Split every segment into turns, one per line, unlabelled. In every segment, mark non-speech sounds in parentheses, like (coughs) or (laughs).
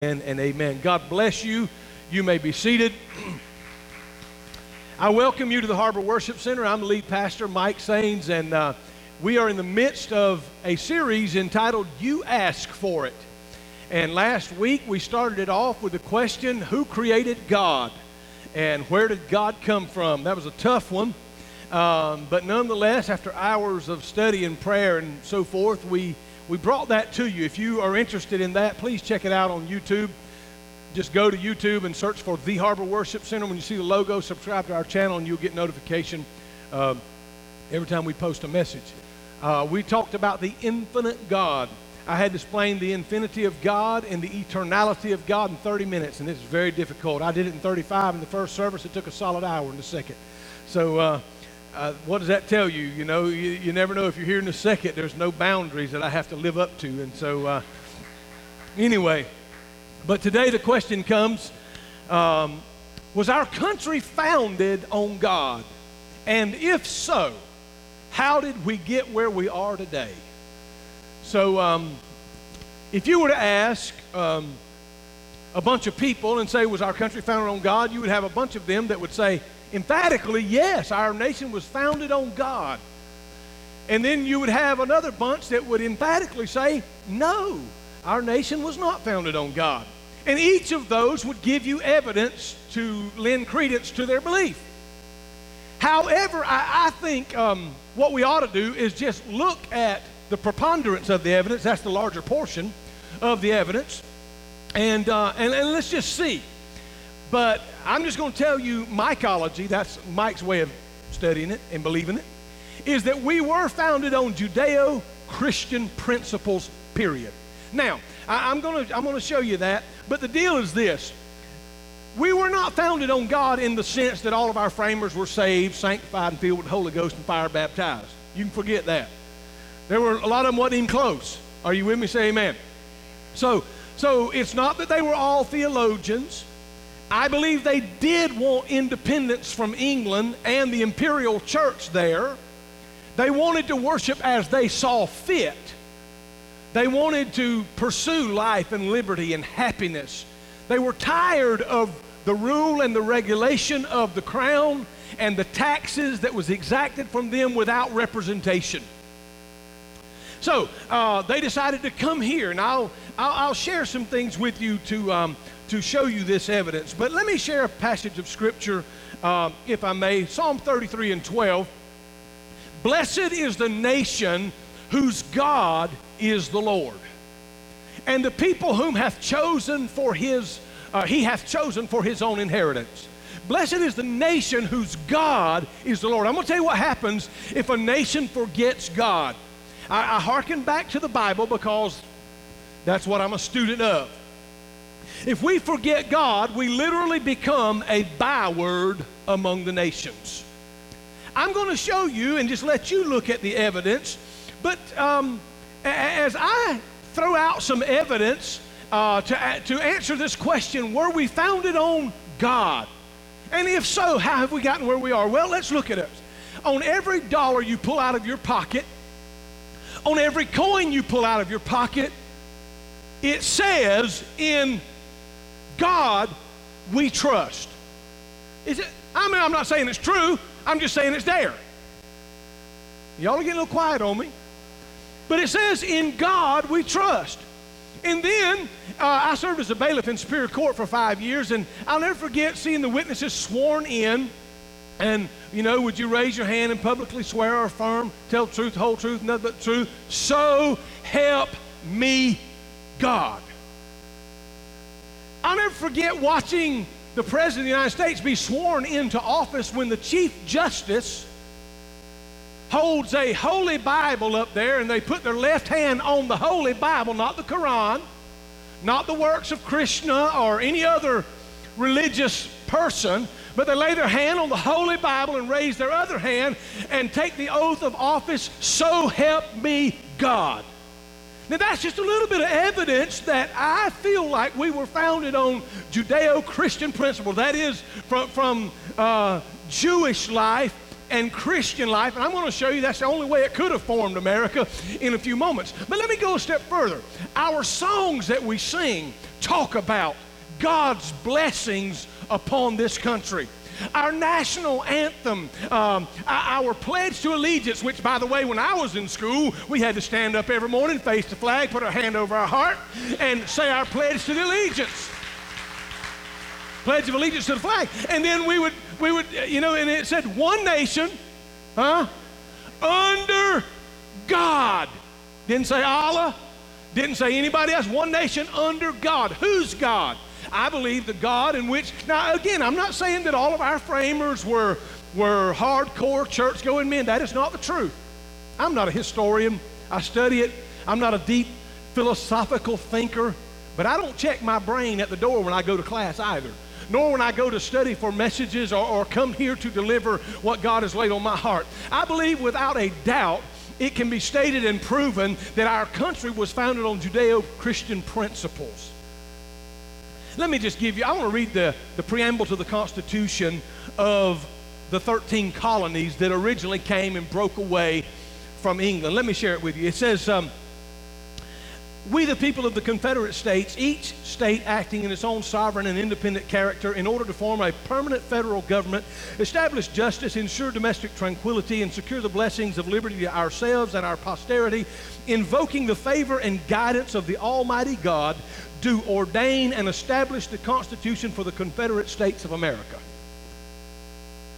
And, and amen. God bless you. You may be seated. (clears throat) I welcome you to the Harbor Worship Center. I'm the lead pastor, Mike Sains, and uh, we are in the midst of a series entitled You Ask for It. And last week we started it off with the question Who created God? And where did God come from? That was a tough one. Um, but nonetheless, after hours of study and prayer and so forth, we we brought that to you. If you are interested in that, please check it out on YouTube. Just go to YouTube and search for The Harbor Worship Center. When you see the logo, subscribe to our channel and you'll get notification uh, every time we post a message. Uh, we talked about the infinite God. I had to explain the infinity of God and the eternality of God in 30 minutes, and this is very difficult. I did it in 35 in the first service. It took a solid hour in the second. So, uh, uh, what does that tell you? You know, you, you never know if you're here in a second, there's no boundaries that I have to live up to. And so, uh, anyway, but today the question comes um, Was our country founded on God? And if so, how did we get where we are today? So, um, if you were to ask um, a bunch of people and say, Was our country founded on God? you would have a bunch of them that would say, emphatically, yes, our nation was founded on God. And then you would have another bunch that would emphatically say, no, our nation was not founded on God. And each of those would give you evidence to lend credence to their belief. However, I, I think um, what we ought to do is just look at the preponderance of the evidence, that's the larger portion of the evidence, and, uh, and, and let's just see. But I'm just going to tell you mycology, that's Mike's way of studying it and believing it, is that we were founded on Judeo Christian principles, period. Now, I, am going to I'm going to show you that, but the deal is this. We were not founded on God in the sense that all of our framers were saved, sanctified, and filled with the Holy Ghost and fire baptized. You can forget that. There were a lot of them wasn't even close. Are you with me? Say amen. So, so it's not that they were all theologians. I believe they did want independence from England and the imperial church there. They wanted to worship as they saw fit. They wanted to pursue life and liberty and happiness. They were tired of the rule and the regulation of the crown and the taxes that was exacted from them without representation. So uh, they decided to come here, and I'll, I'll, I'll share some things with you to um, to show you this evidence. But let me share a passage of Scripture, uh, if I may. Psalm 33 and 12. Blessed is the nation whose God is the Lord, and the people whom hath chosen for his, uh, he hath chosen for his own inheritance. Blessed is the nation whose God is the Lord. I'm going to tell you what happens if a nation forgets God. I, I hearken back to the Bible because that's what I'm a student of. If we forget God, we literally become a byword among the nations. I'm going to show you and just let you look at the evidence, but um, as I throw out some evidence uh, to, to answer this question were we founded on God? And if so, how have we gotten where we are? Well, let's look at it. On every dollar you pull out of your pocket, on every coin you pull out of your pocket, it says in God we trust. Is it, I mean, I'm not saying it's true, I'm just saying it's there. Y'all are getting a little quiet on me. But it says, in God we trust. And then uh, I served as a bailiff in Superior Court for five years, and I'll never forget seeing the witnesses sworn in. And, you know, would you raise your hand and publicly swear or affirm, tell truth, whole truth, nothing but truth? So help me God. I'll never forget watching the President of the United States be sworn into office when the Chief Justice holds a Holy Bible up there and they put their left hand on the Holy Bible, not the Quran, not the works of Krishna or any other religious person, but they lay their hand on the Holy Bible and raise their other hand and take the oath of office, so help me God. Now, that's just a little bit of evidence that I feel like we were founded on Judeo Christian principles. That is, from, from uh, Jewish life and Christian life. And I'm going to show you that's the only way it could have formed America in a few moments. But let me go a step further. Our songs that we sing talk about God's blessings upon this country. Our national anthem, um, our pledge to allegiance, which, by the way, when I was in school, we had to stand up every morning, face the flag, put our hand over our heart, and say our pledge to the allegiance. Pledge of allegiance to the flag. And then we would, we would, you know, and it said one nation, huh? Under God. Didn't say Allah, didn't say anybody else. One nation under God. Who's God? I believe the God in which, now again, I'm not saying that all of our framers were, were hardcore church going men. That is not the truth. I'm not a historian. I study it. I'm not a deep philosophical thinker, but I don't check my brain at the door when I go to class either, nor when I go to study for messages or, or come here to deliver what God has laid on my heart. I believe without a doubt it can be stated and proven that our country was founded on Judeo Christian principles. Let me just give you, I want to read the, the preamble to the Constitution of the 13 colonies that originally came and broke away from England. Let me share it with you. It says, um, we, the people of the Confederate States, each state acting in its own sovereign and independent character in order to form a permanent federal government, establish justice, ensure domestic tranquility, and secure the blessings of liberty to ourselves and our posterity, invoking the favor and guidance of the Almighty God, do ordain and establish the Constitution for the Confederate States of America.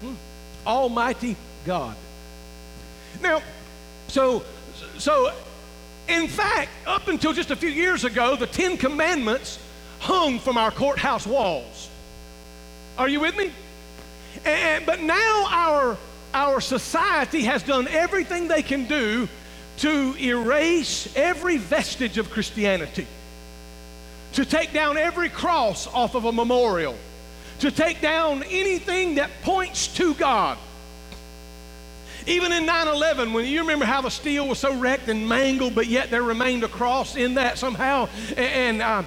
Hmm. Almighty God. Now, so, so in fact, up until just a few years ago, the Ten Commandments hung from our courthouse walls. Are you with me? And, but now our, our society has done everything they can do to erase every vestige of Christianity, to take down every cross off of a memorial, to take down anything that points to God. Even in 9 11, when you remember how the steel was so wrecked and mangled, but yet there remained a cross in that somehow. And, uh,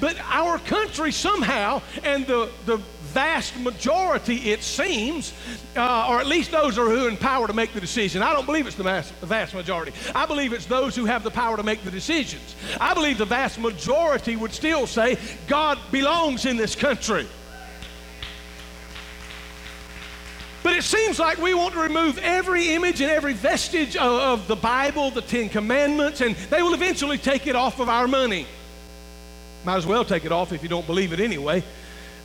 but our country somehow, and the, the vast majority, it seems, uh, or at least those are who are in power to make the decision. I don't believe it's the the vast majority. I believe it's those who have the power to make the decisions. I believe the vast majority would still say God belongs in this country. But it seems like we want to remove every image and every vestige of, of, the Bible, the Ten Commandments, and they will eventually take it off of our money. Might as well take it off if you don't believe it anyway.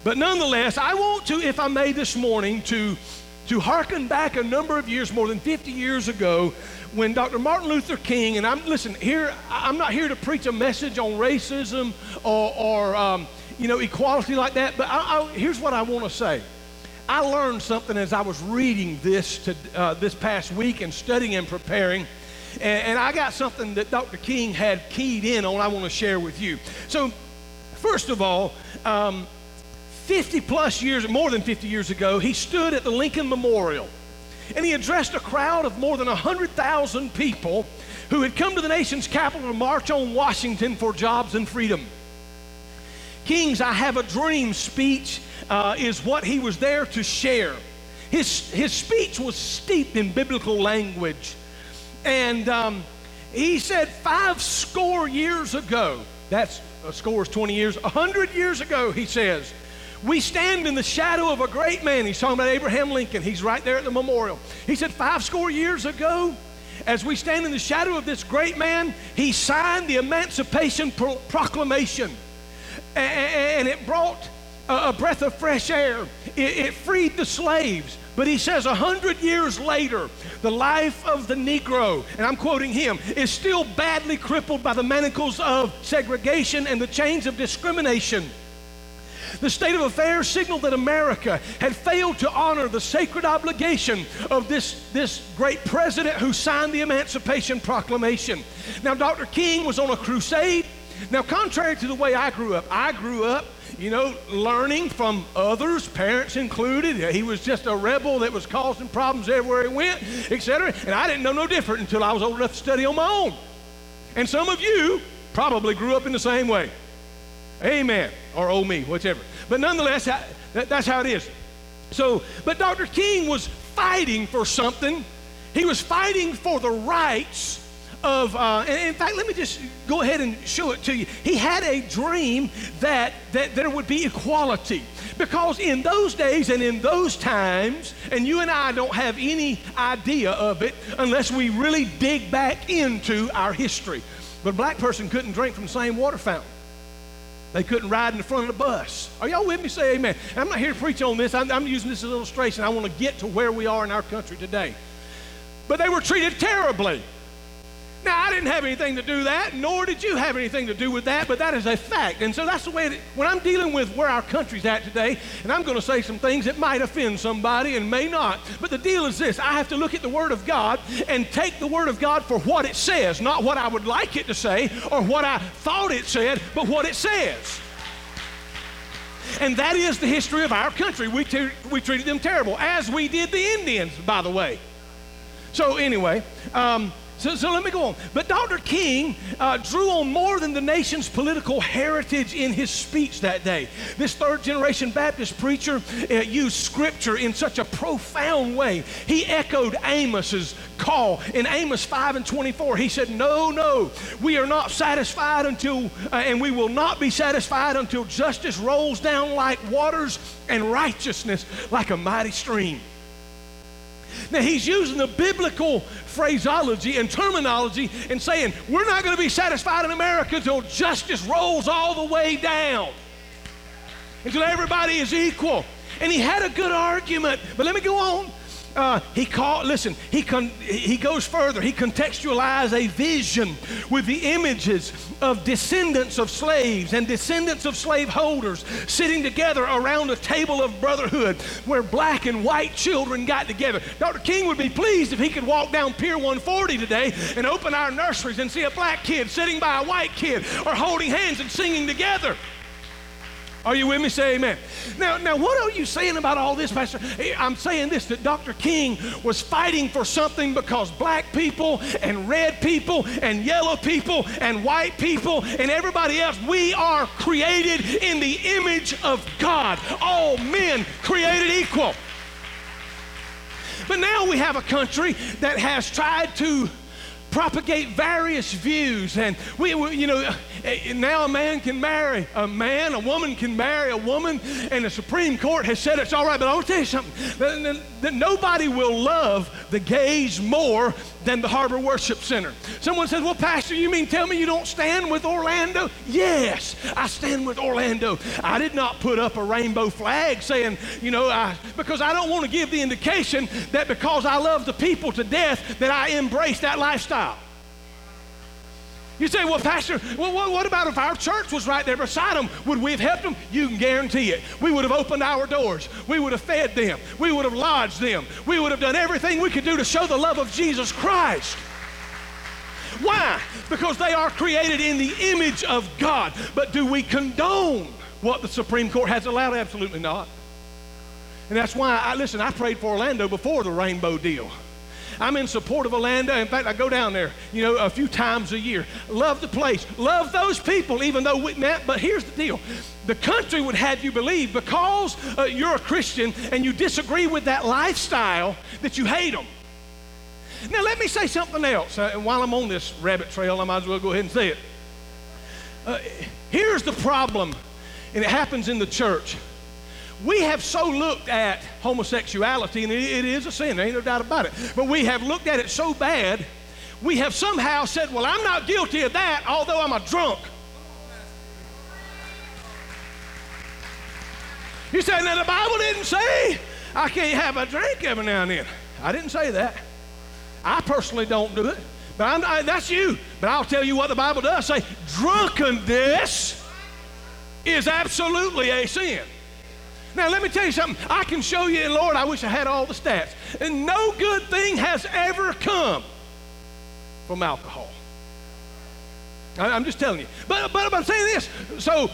But nonetheless, I want to, if I may this morning, to, to hearken back a number of years, more than 50 years ago, when Dr. Martin Luther King, and I'm, listen, here, I'm not here to preach a message on racism or, or um, you know, equality like that, but I, I, here's what I want to say. I learned something as I was reading this to, uh, this past week and studying and preparing. And, and, I got something that Dr. King had keyed in on I want to share with you. So, first of all, um, 50 plus years, more than 50 years ago, he stood at the Lincoln Memorial and he addressed a crowd of more than 100,000 people who had come to the nation's capital to march on Washington for jobs and freedom. King's I Have a Dream speech uh, is what he was there to share. His, his speech was steeped in biblical language. And um, he said, five score years ago, that's a score is 20 years, a hundred years ago, he says, we stand in the shadow of a great man. He's talking about Abraham Lincoln. He's right there at the memorial. He said, five score years ago, as we stand in the shadow of this great man, he signed the Emancipation Proclamation. And it brought a breath of fresh air. It, it freed the slaves. But he says a hundred years later, the life of the Negro, and I'm quoting him, is still badly crippled by the manacles of segregation and the chains of discrimination. The state of affairs signaled that America had failed to honor the sacred obligation of this, this great president who signed the Emancipation Proclamation. Now, Dr. King was on a crusade. Now, contrary to the way I grew up, I grew up you know, learning from others, parents included. He was just a rebel that was causing problems everywhere he went, etc. And I didn't know no different until I was old enough to study on my own. And some of you probably grew up in the same way. Amen. Or oh me, whichever. But nonetheless, that's how it is. So, but Dr. King was fighting for something. He was fighting for the rights of, uh, in fact, let me just go ahead and show it to you. He had a dream that, that there would be equality. Because in those days and in those times, and you and I don't have any idea of it unless we really dig back into our history. But a black person couldn't drink from the same water fountain. They couldn't ride in the front of the bus. Are y'all with me? Say amen. I'm not here to preach on this. I'm, I'm using this as an illustration. I want to get to where we are in our country today. But they were treated terribly. Now, I didn't have anything to do that, nor did you have anything to do with that, but that is a fact. And so that's the way, it, when I'm dealing with where our country's at today, and I'm going to say some things that might offend somebody and may not, but the deal is this I have to look at the Word of God and take the Word of God for what it says, not what I would like it to say or what I thought it said, but what it says. And that is the history of our country. We, we treated them terrible, as we did the Indians, by the way. So, anyway, um, so, so let me go on. But Dr. King uh, drew on more than the nation's political heritage in his speech that day. This third generation Baptist preacher uh, used scripture in such a profound way. He echoed Amos's call in Amos 5 and 24. He said, No, no, we are not satisfied until, uh, and we will not be satisfied until justice rolls down like waters and righteousness like a mighty stream. Now, he's using the biblical phraseology and terminology and saying, we're not going to be satisfied in America until justice rolls all the way down, until everybody is equal. And he had a good argument. But let me go on. Uh, he called, listen, he, con, he goes further. He contextualized a vision with the images of descendants of slaves and descendants of slaveholders sitting together around a table of brotherhood where black and white children got together. Dr. King would be pleased if he could walk down Pier 140 today and open our nurseries and see a black kid sitting by a white kid or holding hands and singing together. Are you with me? Say amen. Now, now, what are you saying about all this, Pastor? I'm saying this that Dr. King was fighting for something because black people and red people and yellow people and white people and everybody else, we are created in the image of God. All men created equal. But now we have a country that has tried to propagate various views. And we, we, you know, Eh, now a man can marry a man, a woman can marry a woman, and the Supreme Court has said it's all right. But I want to tell you something that, that nobody will love the gays more than the Harbor Worship Center. Someone says, Well, Pastor, you mean tell me you don't stand with Orlando? Yes, I stand with Orlando. I did not put up a rainbow flag saying, you know, I, because I don't want to give the indication that because I love the people to death that I embrace that lifestyle. You say, well, Pastor, well, what about if our church was right there beside them? Would we have helped them? You can guarantee it. We would have opened our doors. We would have fed them. We would have lodged them. We would have done everything we could do to show the love of Jesus Christ. Why? Because they are created in the image of God. But do we condone what the Supreme Court has allowed? Absolutely not. And that's why I listen, I prayed for Orlando before the rainbow deal. I'm in support of Orlando. In fact, I go down there, you know, a few times a year. Love the place. Love those people, even though we met. But here's the deal the country would have you believe because uh, you're a Christian and you disagree with that lifestyle that you hate them. Now, let me say something else. Uh, and while I'm on this rabbit trail, I might as well go ahead and say it. Uh, here's the problem, and it happens in the church we have so looked at homosexuality, and it is a sin, there ain't no doubt about it, but we have looked at it so bad, we have somehow said, Well, I'm not guilty of that, although I'm a drunk. You said, Now the Bible didn't say I can't have a drink every now and then. I didn't say that. I personally don't do it, but I, that's you. But I'll tell you what the Bible does say drunkenness is absolutely a sin. Now, let me tell you something. I can show you, and Lord, I wish I had all the stats. And no good thing has ever come from alcohol. I, am just telling you. But, but I'm saying this. So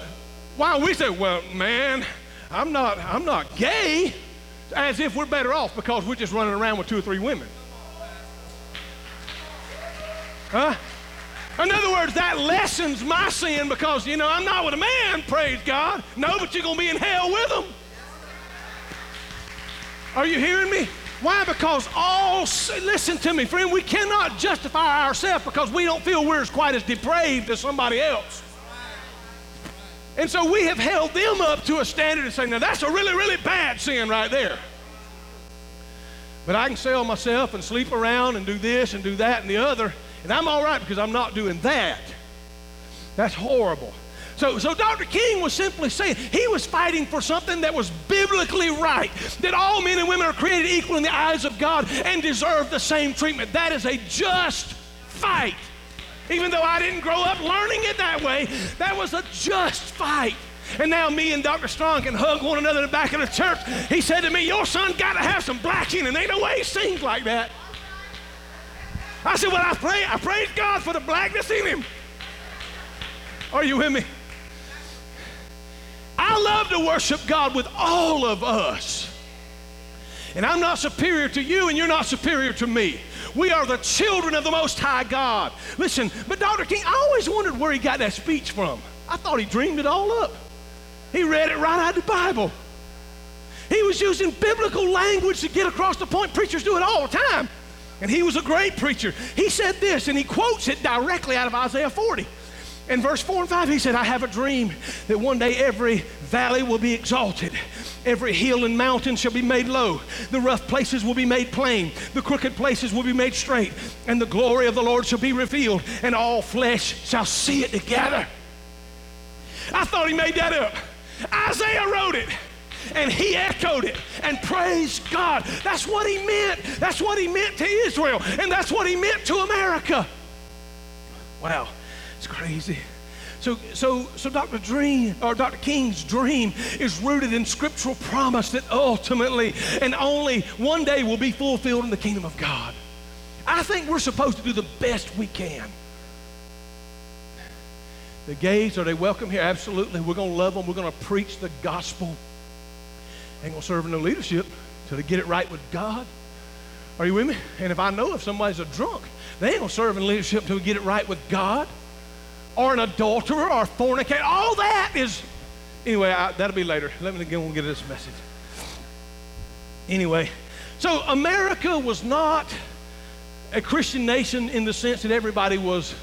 while we say, well, man, I'm not, I'm not gay, as if we're better off because we're just running around with two or three women. Huh? In other words, that lessens my sin because, you know, I'm not with a man, praise God. No, but you're going to be in hell with them. Are you hearing me? Why? Because all, listen to me, friend, we cannot justify ourselves because we don't feel we're as quite as depraved as somebody else. And so we have held them up to a standard and say, now that's a really, really bad sin right there. But I can sell myself and sleep around and do this and do that and the other, and I'm all right because I'm not doing that. That's horrible. So, so Dr. King was simply saying he was fighting for something that was biblically right, that all men and women are created equal in the eyes of God and deserve the same treatment. That is a just fight. Even though I didn't grow up learning it that way, that was a just fight. And now me and Dr. Strong can hug one another in the back of the church. He said to me, Your son got to have some black in him. Ain't no way he sings like that. I said, Well, I pray, I praise God for the blackness in him. Are you with me? I love to worship God with all of us. And I'm not superior to you, and you're not superior to me. We are the children of the Most High God. Listen, but Dr. King, I always wondered where he got that speech from. I thought he dreamed it all up. He read it right out of the Bible. He was using biblical language to get across the point. Preachers do it all the time. And he was a great preacher. He said this, and he quotes it directly out of Isaiah 40. In verse 4 and 5, he said, I have a dream that one day every valley will be exalted, every hill and mountain shall be made low, the rough places will be made plain, the crooked places will be made straight, and the glory of the Lord shall be revealed, and all flesh shall see it together. I thought he made that up. Isaiah wrote it and he echoed it and praised God. That's what he meant. That's what he meant to Israel, and that's what he meant to America. Wow. It's crazy. So, so, so Dr. Dream or Dr. King's dream is rooted in scriptural promise that ultimately and only one day will be fulfilled in the kingdom of God. I think we're supposed to do the best we can. The gays, are they welcome here? Absolutely. We're going to love them. We're going to preach the gospel. Ain't going to serve in no leadership till they get it right with God. Are you with me? And if I know if somebody's a drunk, they ain't going to serve in leadership until we get it right with God or an adulterer or a fornicator. All that is, anyway, I, that'll be later. Let me and get this message. Anyway, so America was not a Christian nation in the sense that everybody was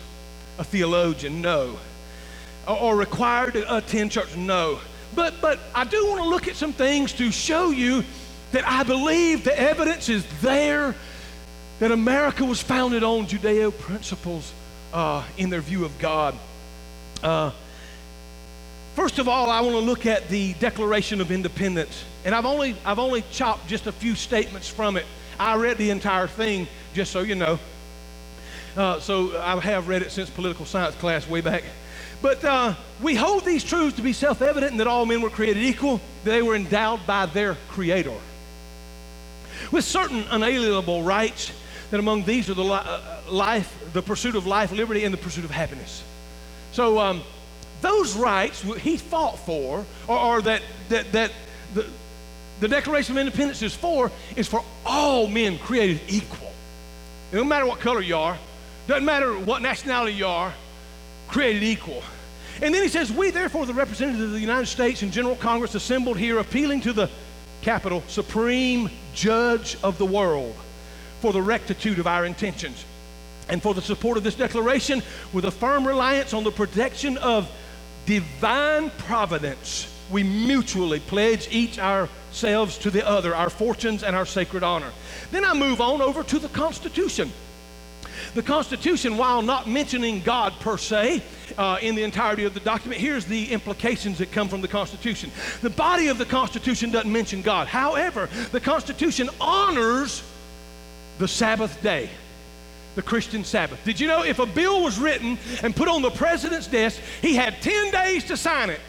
a theologian, no. Or, or required to attend church, no. But, but I do want to look at some things to show you that I believe the evidence is there that America was founded on Judeo principles uh, in their view of God. Uh, first of all, I want to look at the Declaration of Independence. And I've only, I've only chopped just a few statements from it. I read the entire thing, just so you know. Uh, so I have read it since political science class way back. But uh, we hold these truths to be self evident that all men were created equal, that they were endowed by their Creator with certain unalienable rights that among these are the li- uh, life, the pursuit of life, liberty, and the pursuit of happiness. So um, those rights he fought for, or, or that, that, that the, the Declaration of Independence is for, is for all men created equal. It don't matter what color you are, doesn't matter what nationality you are, created equal. And then he says, We therefore, the representatives of the United States and General Congress assembled here, appealing to the capital, supreme judge of the world for the rectitude of our intentions and for the support of this declaration with a firm reliance on the protection of divine providence we mutually pledge each ourselves to the other our fortunes and our sacred honor. Then i move on over to the constitution. The constitution while not mentioning god per se uh, in the entirety of the document here's the implications that come from the constitution. The body of the constitution doesn't mention god. However the constitution honors the Sabbath day, the Christian Sabbath. Did you know if a bill was written and put on the president's desk, he had 10 days to sign it?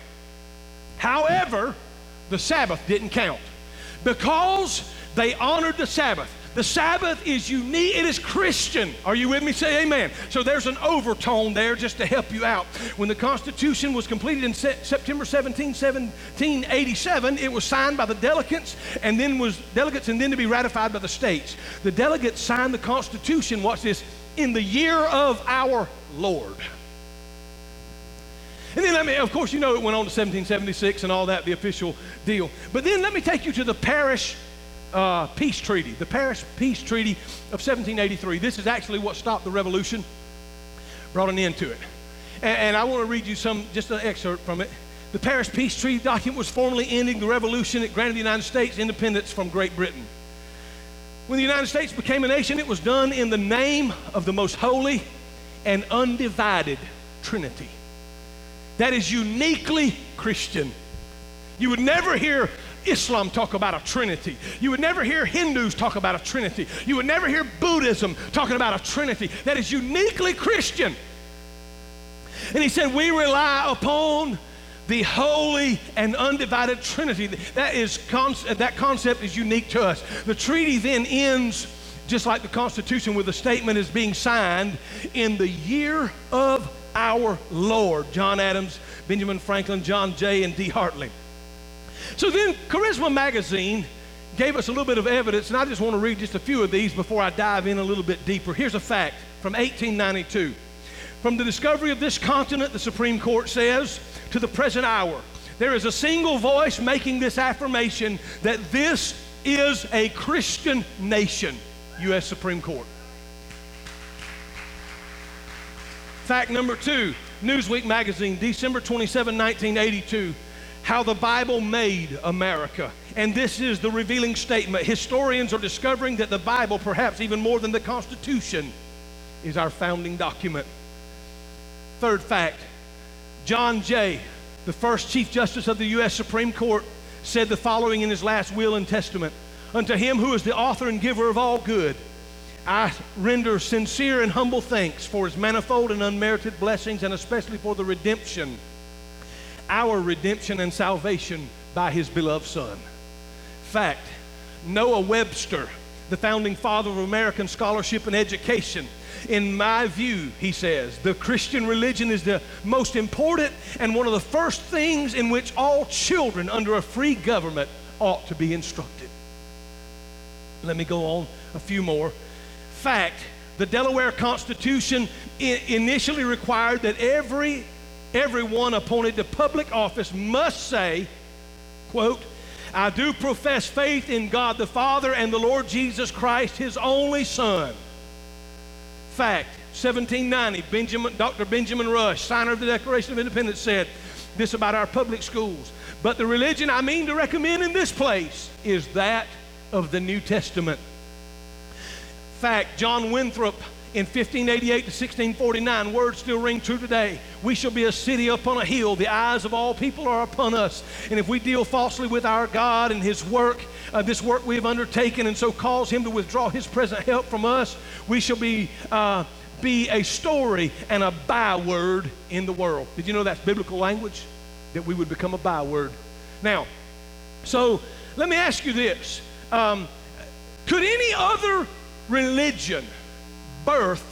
However, the Sabbath didn't count because they honored the Sabbath. The Sabbath is unique, it is Christian. Are you with me? Say amen. So there's an overtone there just to help you out. When the Constitution was completed in se- September 17, 1787, it was signed by the delegates and then was delegates and then to be ratified by the states. The delegates signed the Constitution, watch this, in the year of our Lord. And then, I mean, of course, you know it went on to 1776 and all that, the official deal. But then let me take you to the parish uh, peace treaty, the Paris Peace Treaty of 1783. This is actually what stopped the revolution, brought an end to it. And, and I want to read you some, just an excerpt from it. The Paris Peace Treaty document was formally ending the revolution. It granted the United States independence from Great Britain. When the United States became a nation, it was done in the name of the most holy and undivided Trinity. That is uniquely Christian. You would never hear Islam talk about a Trinity. You would never hear Hindus talk about a Trinity. You would never hear Buddhism talking about a Trinity. That is uniquely Christian. And he said, We rely upon the holy and undivided Trinity. That, is that concept is unique to us. The treaty then ends, just like the Constitution, with a statement is being signed in the year of our Lord. John Adams, Benjamin Franklin, John Jay, and D. Hartley. So then, Charisma Magazine gave us a little bit of evidence, and I just want to read just a few of these before I dive in a little bit deeper. Here's a fact from 1892. From the discovery of this continent, the Supreme Court says, to the present hour, there is a single voice making this affirmation that this is a Christian nation, U.S. Supreme Court. Fact number two Newsweek magazine, December 27, 1982. How the Bible made America. And this is the revealing statement. Historians are discovering that the Bible, perhaps even more than the Constitution, is our founding document. Third fact John Jay, the first Chief Justice of the U.S. Supreme Court, said the following in his last will and testament Unto him who is the author and giver of all good, I render sincere and humble thanks for his manifold and unmerited blessings, and especially for the redemption, our redemption and salvation by his beloved Son. Fact Noah Webster, the founding father of American scholarship and education, in my view, he says, the Christian religion is the most important and one of the first things in which all children under a free government ought to be instructed. Let me go on a few more. Fact the Delaware Constitution initially required that every everyone appointed to public office must say, quote, I do profess faith in God the Father and the Lord Jesus Christ, his only Son Fact 1790, Benjamin, Dr. Benjamin Rush, signer of the Declaration of Independence, said this about our public schools. But the religion I mean to recommend in this place is that of the New Testament. Fact John Winthrop in 1588 to 1649, words still ring true today. We shall be a city upon a hill. The eyes of all people are upon us. And if we deal falsely with our God and His work, uh, this work we have undertaken, and so cause Him to withdraw His present help from us, we shall be. Uh, be a story and a byword in the world. Did you know that's biblical language? That we would become a byword. Now, so let me ask you this um, Could any other religion birth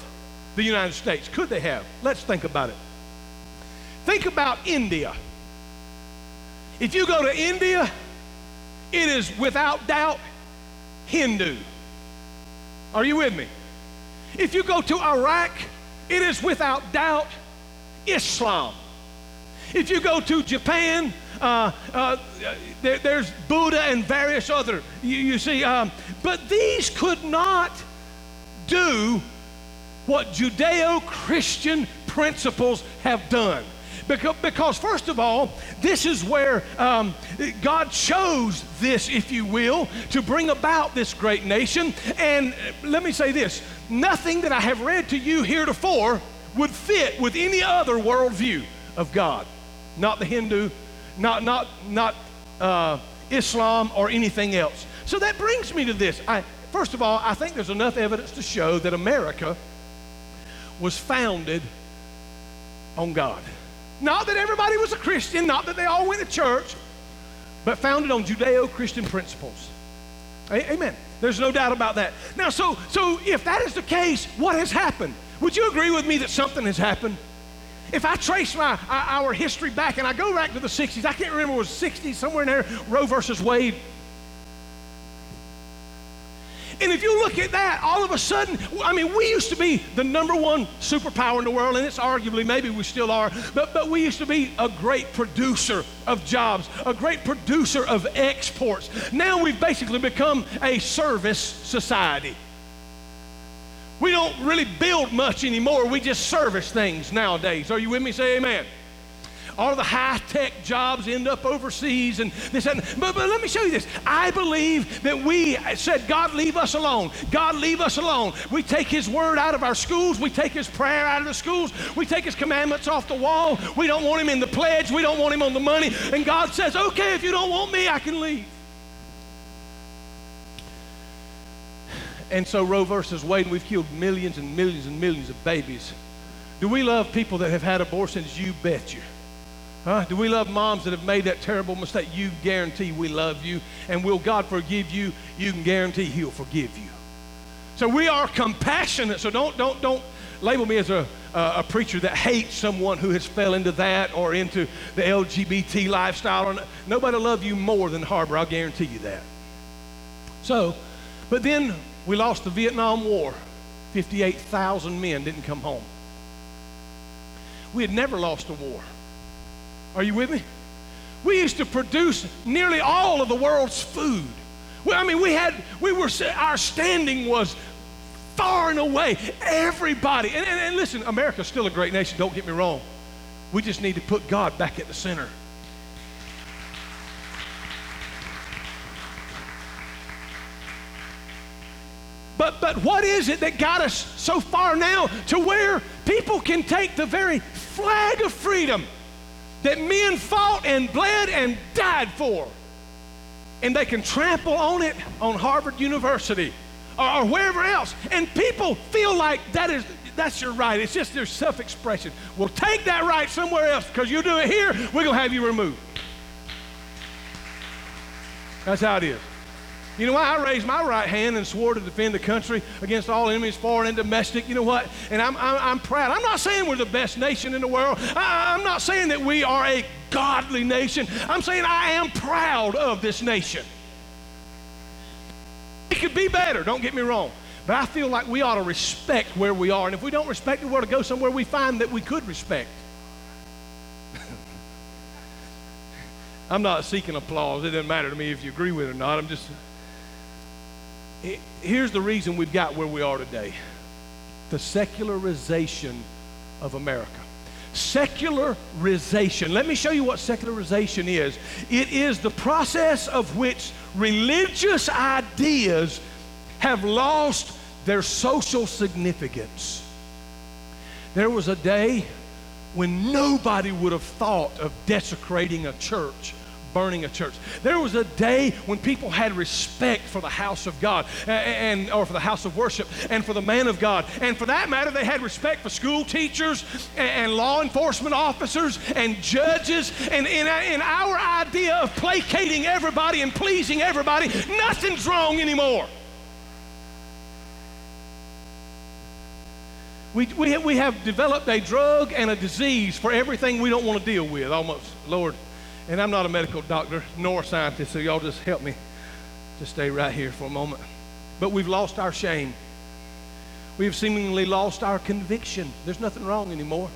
the United States? Could they have? Let's think about it. Think about India. If you go to India, it is without doubt Hindu. Are you with me? If you go to Iraq, it is without doubt Islam. If you go to Japan, uh, uh, there, there's Buddha and various other. You, you see, um, but these could not do what Judeo Christian principles have done. Because, first of all, this is where um, God chose this, if you will, to bring about this great nation. And let me say this nothing that I have read to you heretofore would fit with any other worldview of God. Not the Hindu, not, not, not uh, Islam, or anything else. So that brings me to this. I, first of all, I think there's enough evidence to show that America was founded on God. Not that everybody was a Christian, not that they all went to church, but founded on Judeo Christian principles. Amen. There's no doubt about that. Now, so, so if that is the case, what has happened? Would you agree with me that something has happened? If I trace my, uh, our history back and I go back to the 60s, I can't remember, it was 60s, somewhere in there, Roe versus Wade. And if you look at that, all of a sudden, I mean, we used to be the number one superpower in the world, and it's arguably, maybe we still are, but, but we used to be a great producer of jobs, a great producer of exports. Now we've basically become a service society. We don't really build much anymore. We just service things nowadays. Are you with me? Say amen. All the high tech jobs end up overseas and this and but, but let me show you this. I believe that we said, God, leave us alone. God, leave us alone. We take His word out of our schools. We take His prayer out of the schools. We take His commandments off the wall. We don't want Him in the pledge. We don't want Him on the money. And God says, okay, if you don't want me, I can leave. And so Roe versus Wade, we've killed millions and millions and millions of babies. Do we love people that have had abortions? You bet you. Huh? Do we love moms that have made that terrible mistake? You guarantee we love you. And will God forgive you? You can guarantee He'll forgive you. So we are compassionate. So don't, don't, don't label me as a, uh, a preacher that hates someone who has fell into that or into the LGBT lifestyle. Nobody will love you more than Harbor. I'll guarantee you that. So, but then we lost the Vietnam War. 58,000 men didn't come home. We had never lost a war. Are you with me? We used to produce nearly all of the world's food. Well, I mean, we had, we were, our standing was far and away. Everybody, and, and, and listen, America's still a great nation, don't get me wrong. We just need to put God back at the center. But, but what is it that got us so far now to where people can take the very flag of freedom that men fought and bled and died for, and they can trample on it on Harvard University or, or wherever else, and people feel like that is that's your right. It's just their self-expression. Well, take that right somewhere else because you do it here, we're gonna have you removed. That's how it is. You know why? I raised my right hand and swore to defend the country against all enemies, foreign and domestic. You know what? And I'm, I'm, I'm proud. I'm not saying we're the best nation in the world. I, I'm not saying that we are a godly nation. I'm saying I am proud of this nation. It could be better, don't get me wrong. But I feel like we ought to respect where we are. And if we don't respect it, we ought to go somewhere we find that we could respect. (laughs) I'm not seeking applause. It doesn't matter to me if you agree with it or not. I'm just here's the reason we've got where we are today the secularization of America. Secularization. Let me show you what secularization is. It is the process of which religious ideas have lost their social significance. There was a day when nobody would have thought of desecrating a church burning a church. There was a day when people had respect for the house of God and, or for the house of worship and for the man of God. And for that matter, they had respect for school teachers and, and law enforcement officers and judges. And in, in our idea of placating everybody and pleasing everybody, nothing's wrong anymore. We, we, we have developed a drug and a disease for everything we don't want to deal with, almost. Lord, and I'm not a medical doctor nor a scientist, so y'all just help me to stay right here for a moment. But we've lost our shame. We've seemingly lost our conviction. There's nothing wrong anymore.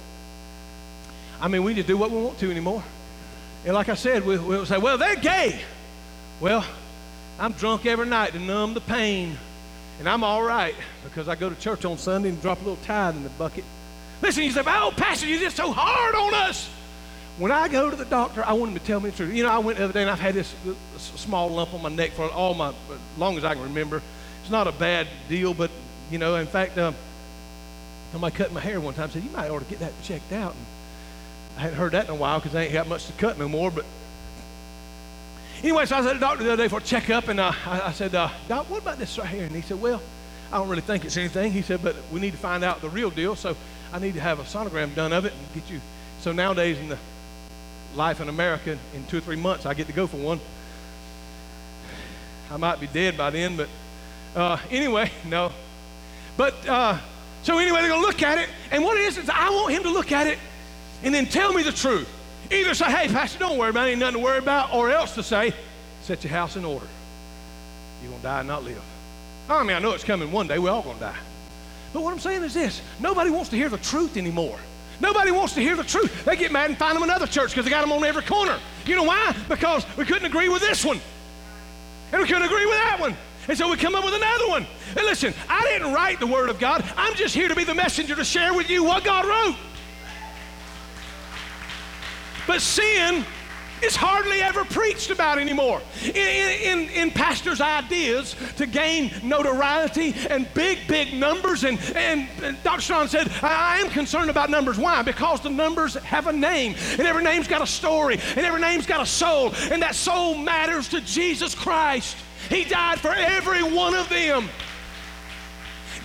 I mean, we just do what we want to anymore. And like I said, we, we'll say, well, they're gay. Well, I'm drunk every night to numb the pain. And I'm all right because I go to church on Sunday and drop a little tithe in the bucket. Listen, you say, oh, Pastor, you're just so hard on us. When I go to the doctor, I want him to tell me the truth. You know, I went the other day and I've had this small lump on my neck for all my, as long as I can remember. It's not a bad deal, but, you know, in fact, um, somebody cut my hair one time said, you might ought to get that checked out. And I hadn't heard that in a while because I ain't got much to cut no more, but Anyway, so I was at the doctor the other day for a checkup, and uh, I, I, said, uh, Doc, what about this right here? And he said, Well, I don't really think it's anything. He said, But we need to find out the real deal, so I need to have a sonogram done of it and get you. So nowadays, in the life in America in two or three months. I get to go for one. I might be dead by then, but uh, anyway, (laughs) no. But uh, so anyway, they're going to look at it, and what it is is I want him to look at it and then tell me the truth. Either say, "Hey, Pastor, don't worry about it; ain't nothing to worry about," or else to say, "Set your house in order. You're going to die and not live." I mean, I know it's coming one day. We're all going to die. But what I'm saying is this nobody wants to hear the truth anymore. Nobody wants to hear the truth. They get mad and find them another church because they got them on every corner. You know why? Because we couldn't agree with this one. And we couldn't agree with that one. And so we come up with another one. And listen, I didn't write the Word of God. I'm just here to be the messenger to share with you what God wrote. But sin is hardly ever preached about anymore. In, in, in, pastors' ideas to gain notoriety and big, big numbers. And, and, and Dr. Strong said, I, I am concerned about numbers. Why? Because the numbers have a name, and every name's got a story, and every name's got a soul, and that soul matters to Jesus Christ. He died for every one of them.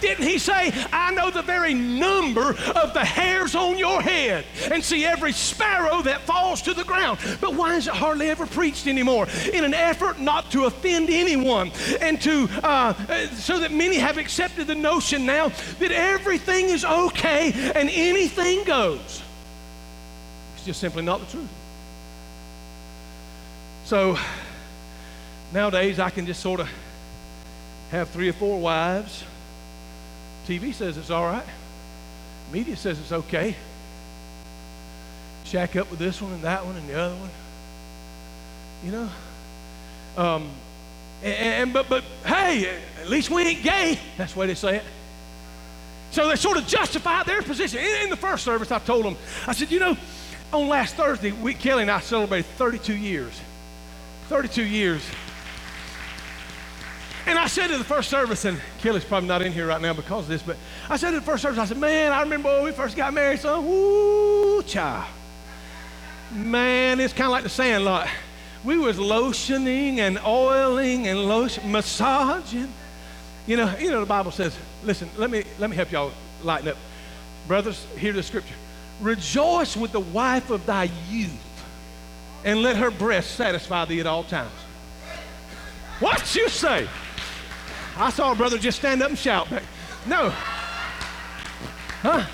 Didn't he say, I know the very number of the hairs on your head and see every sparrow that falls to the ground? But why is it hardly ever preached anymore? In an effort not to offend anyone and to, uh, so that many have accepted the notion now that everything is okay and anything goes. It's just simply not the truth. So nowadays I can just sort of have three or four wives TV says it's all right. Media says it's okay. Shack up with this one and that one and the other one. You know? Um, and, and, but but hey, at least we ain't gay. That's the way they say it. So they sort of justify their position. In, in, the first service, I told them, I said, you know, on last Thursday, we, Kelly and I celebrated 32 years. 32 years and I said in the first service, and Kelly's probably not in here right now because of this, but I said in the first service, I said, man, I remember when we first got married, so woo, child. Man, it's kind of like the sandlot. We was lotioning and oiling and lotion, massaging. You know, you know the Bible says, listen, let me let me help y'all lighten up. Brothers, hear the scripture. Rejoice with the wife of thy youth, and let her breast satisfy thee at all times. What you say? I saw a brother just stand up and shout back. No. Huh?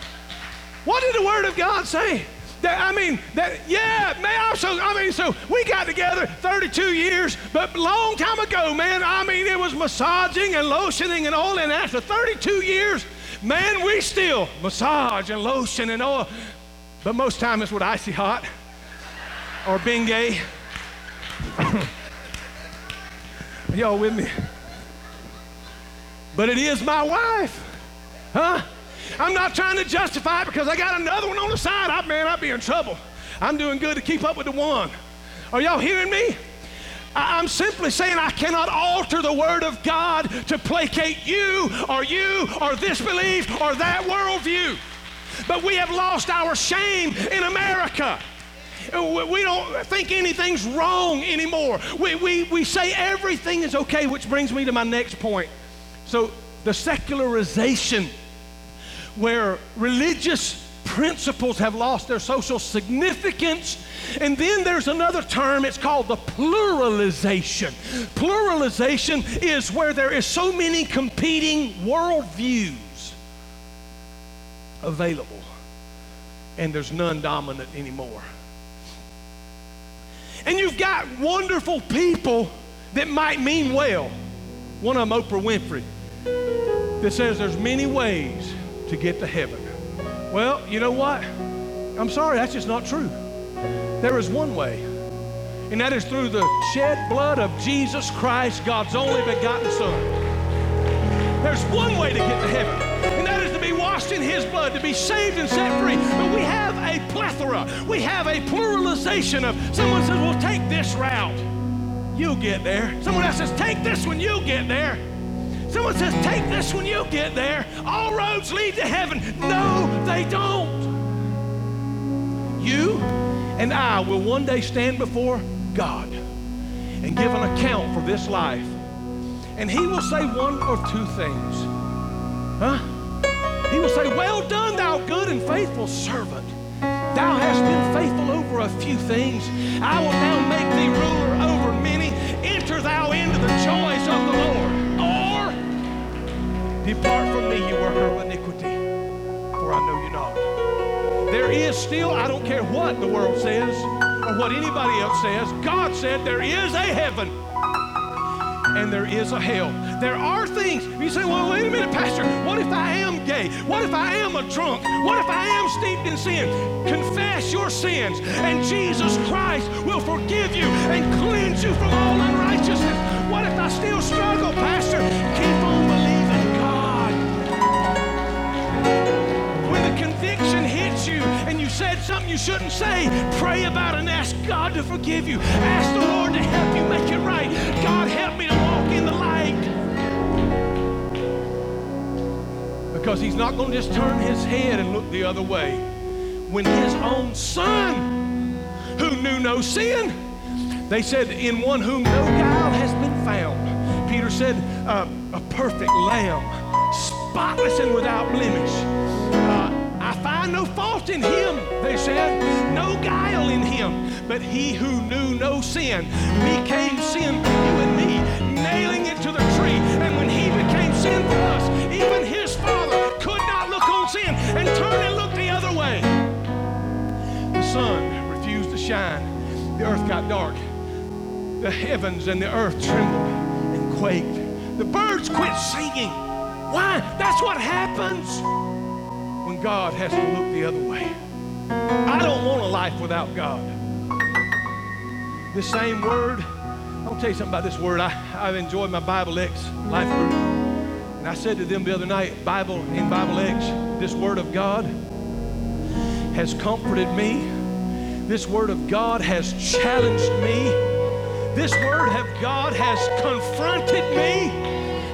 What did the Word of God say? That, I mean, that, yeah, man, also, I mean, so we got together 32 years, but long time ago, man, I mean, it was massaging and lotioning and all, and after 32 years, man, we still massage and lotion and all, but most time it's with icy hot or Bengay. (coughs) Y'all with me? But it is my wife. Huh? I'm not trying to justify it because I got another one on the side. I, man, I'd be in trouble. I'm doing good to keep up with the one. Are y'all hearing me? I, I'm simply saying I cannot alter the Word of God to placate you or you or this belief or that worldview. But we have lost our shame in America. We don't think anything's wrong anymore. We, we, we say everything is okay, which brings me to my next point. So the secularization, where religious principles have lost their social significance. And then there's another term, it's called the pluralization. Pluralization is where there is so many competing worldviews available, and there's none dominant anymore. And you've got wonderful people that might mean well. One of them, Oprah Winfrey that says there's many ways to get to heaven. Well, you know what? I'm sorry, that's just not true. There is one way, and that is through the shed blood of Jesus Christ, God's only begotten Son. There's one way to get to heaven, and that is to be washed in His blood, to be saved and set free. But we have a plethora, we have a pluralization of someone says, well, take this route. You'll get there. Someone else says, take this one, you'll get there. Someone says, Take this when you get there. All roads lead to heaven. No, they don't. You and I will one day stand before God and give an account for this life. And He will say one or two things. Huh? He will say, Well done, thou good and faithful servant. Thou hast been faithful over a few things. I will now make thee ruler over many. Enter thou into the joys of the Lord. Depart from me, you worker of iniquity, for I know you not. There is still, I don't care what the world says or what anybody else says, God said there is a heaven and there is a hell. There are things. You say, well, wait a minute, Pastor. What if I am gay? What if I am a drunk? What if I am steeped in sin? Confess your sins, and Jesus Christ will forgive you and cleanse you from all unrighteousness. What if I still struggle, Pastor? Conviction hits you and you said something you shouldn't say, pray about it and ask God to forgive you. Ask the Lord to help you make it right. God, help me to walk in the light. Because He's not going to just turn His head and look the other way. When His own Son, who knew no sin, they said, in one whom no guile has been found. Peter said, uh, a perfect lamb, spotless and without blemish. Find no fault in him, they said, no guile in him. But he who knew no sin became sin for you and me, nailing it to the tree. And when he became sin for us, even his father could not look on sin and turn and look the other way. The sun refused to shine, the earth got dark the heavens and the earth trembled and quaked. The birds quit singing. Why? That's what happens when God has to look the other way. I don't want a life without God. The same word, I'll tell you something about this word. I, I've enjoyed my Bible X life group. And I said to them the other night, Bible in Bible X, this word of God has comforted me. This word of God has challenged me. This word of God has confronted me.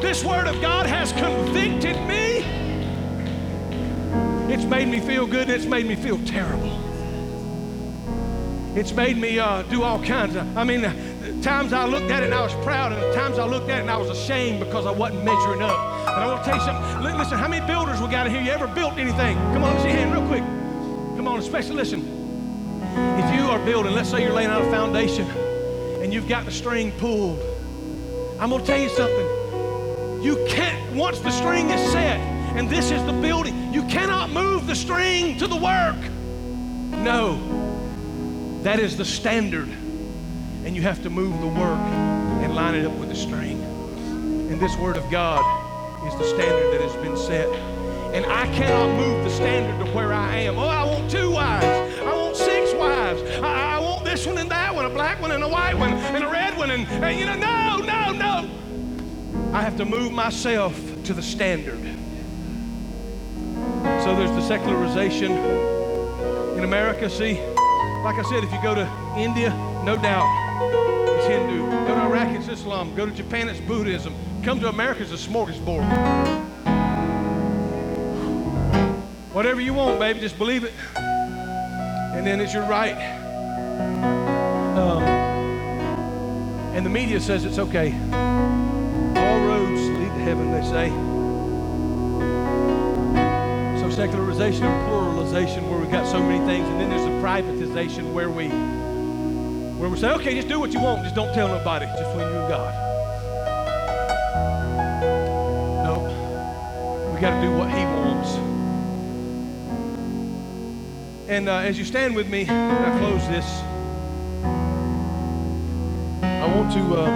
This word of God has convicted me. It's made me feel good and it's made me feel terrible. It's made me uh, do all kinds of, I mean, uh, times I looked at it and I was proud, and times I looked at it and I was ashamed because I wasn't measuring up. And I want to tell you something. Listen, how many builders we got in here? You ever built anything? Come on, let me see your hand real quick. Come on, especially listen. If you are building, let's say you're laying out a foundation and you've got the string pulled. I'm going to tell you something. You can't, once the string is set, and this is the building, you cannot move the string to the work. No. That is the standard. And you have to move the work and line it up with the string. And this Word of God is the standard that has been set. And I cannot move the standard to where I am. Oh, I want two wives. I want six wives. I, I want this one and that one, a black one and a white one and a red one. And, and you know, no, no, no. I have to move myself to the standard. So there's the secularization in America. See, like I said, if you go to India, no doubt it's Hindu. Go to Iraq, it's Islam. Go to Japan, it's Buddhism. Come to America, it's a smorgasbord. Whatever you want, baby, just believe it. And then it's your right. Um, and the media says it's okay. All roads lead to heaven, they say. Secularization and pluralization, where we've got so many things, and then there's a privatization where we where we say, okay, just do what you want, just don't tell nobody, just between you and God. No, we got to do what He wants. And uh, as you stand with me, I close this, I want to uh,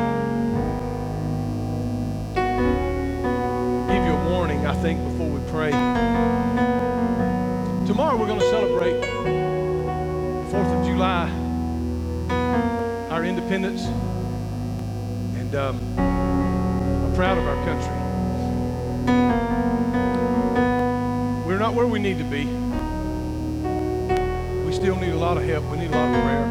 give you a warning, I think, before we pray. Tomorrow we're going to celebrate the 4th of July, our independence, and um, I'm proud of our country. We're not where we need to be We still need a lot of help. We need a lot of prayer.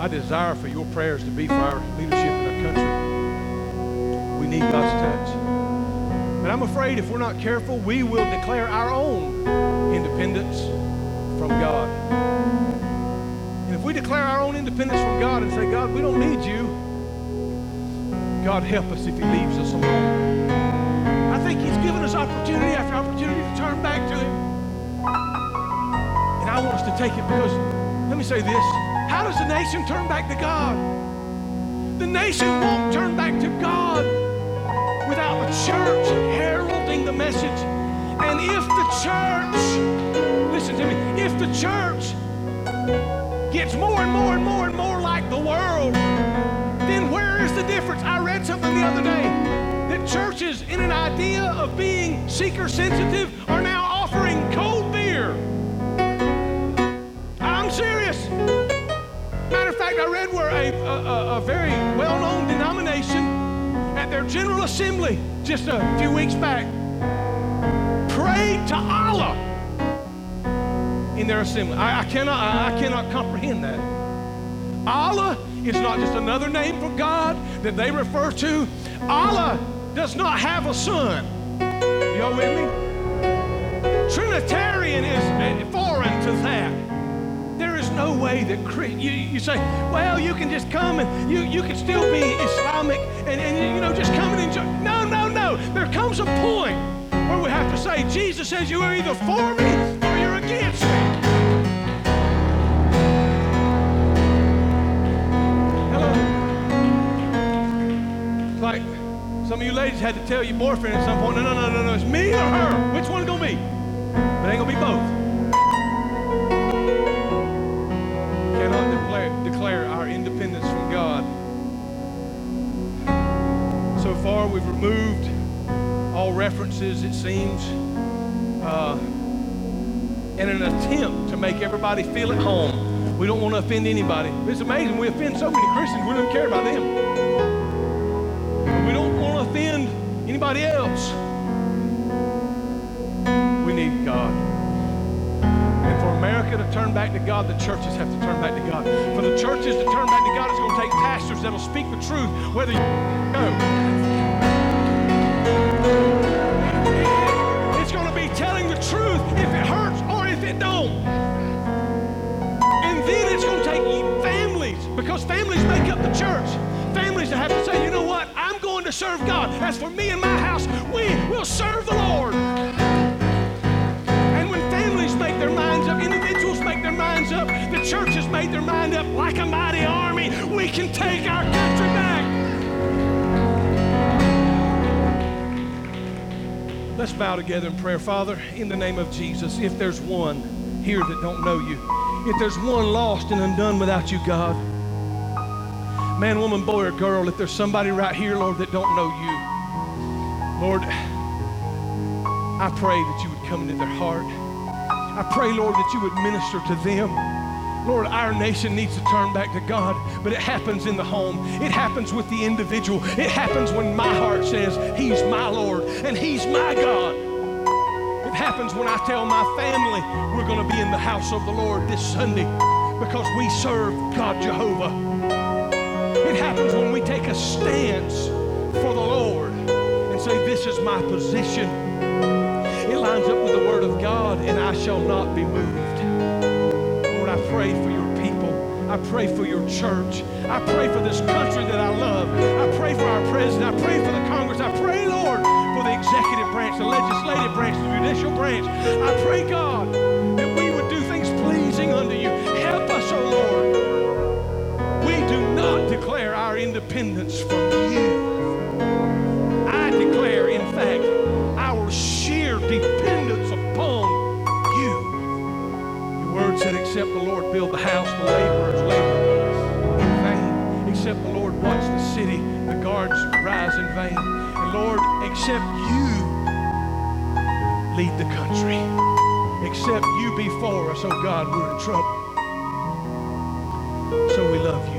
I desire for your prayers to be for our leadership in our country. We need God's touch. But I'm afraid if we're not careful, we will declare our own independence from God. And if we declare our own independence from God and say, God, we don't need you, God help us if He leaves us alone. I think He's given us opportunity after opportunity to turn back to Him. And I want us to take it because, let me say this how does the nation turn back to God? The nation won't turn back to God without the church heralding the message. And if the church, listen to me, if the church gets more and more and more and more like the world, then where is the difference? I read something the other day that churches, in an idea of being seeker sensitive, are now offering cold beer. I'm serious. Matter of fact, I read where a, a, a very well known denomination at their General Assembly just a few weeks back prayed to Allah in their assembly. I, I cannot, I, I cannot comprehend that. Allah is not just another name for God that they refer to. Allah does not have a son. Y'all with me? Trinitarian is foreign to that. There is no way that you, you say, well, you can just come and you, you can still be Islamic and, and you know just come and enjoy. No, no, no. There comes a point where we have to say, Jesus says you are either for me or you're against me. Some of you ladies had to tell your boyfriend at some point, no, no, no, no, no, it's me or her. Which one gonna be? But ain't gonna be both. Cannot declare, declare our independence from God. So far, we've removed all references, it seems, uh, in an attempt to make everybody feel at home. We don't want to offend anybody. It's amazing. We offend so many Christians, we don't care about them anybody else. We need God. And for America to turn back to God, the churches have to turn back to God. For the churches to turn back to God, it's going to take pastors that'll speak the truth, whether you go. It's going to be telling the truth if it hurts or if it don't. And then it's going to take families, because families make up the church. Families that have to say? To serve God. As for me and my house, we will serve the Lord. And when families make their minds up, individuals make their minds up, the church has made their mind up like a mighty army, we can take our country back. Let's bow together in prayer. Father, in the name of Jesus, if there's one here that don't know you, if there's one lost and undone without you, God, man, woman, boy, or girl, if there's somebody right here, Lord, that don't know you, Lord, I pray that you would come into their heart. I pray, Lord, that you would minister to them. Lord, our nation needs to turn back to God, but it happens in the home. It happens with the individual. It happens when my heart says, He's my Lord and He's my God. It happens when I tell my family we're going to be in the house of the Lord this Sunday because we serve God Jehovah. It happens when we take a stance for the Lord and say, This is my position. It lines up with the Word of God, and I shall not be moved. Lord, I pray for your people. I pray for your church. I pray for this country that I love. I pray for our president. I pray for the Congress. I pray, Lord, for the executive branch, the legislative branch, the judicial branch. I pray, God, declare our independence from you. I declare, in fact, our sheer dependence upon you. Your word said, except the Lord build the house, the laborers labor in vain. Except the Lord watch the city, the guards rise in vain. And Lord, except you lead the country. Except you be for us, oh God, we're in trouble. So we love you.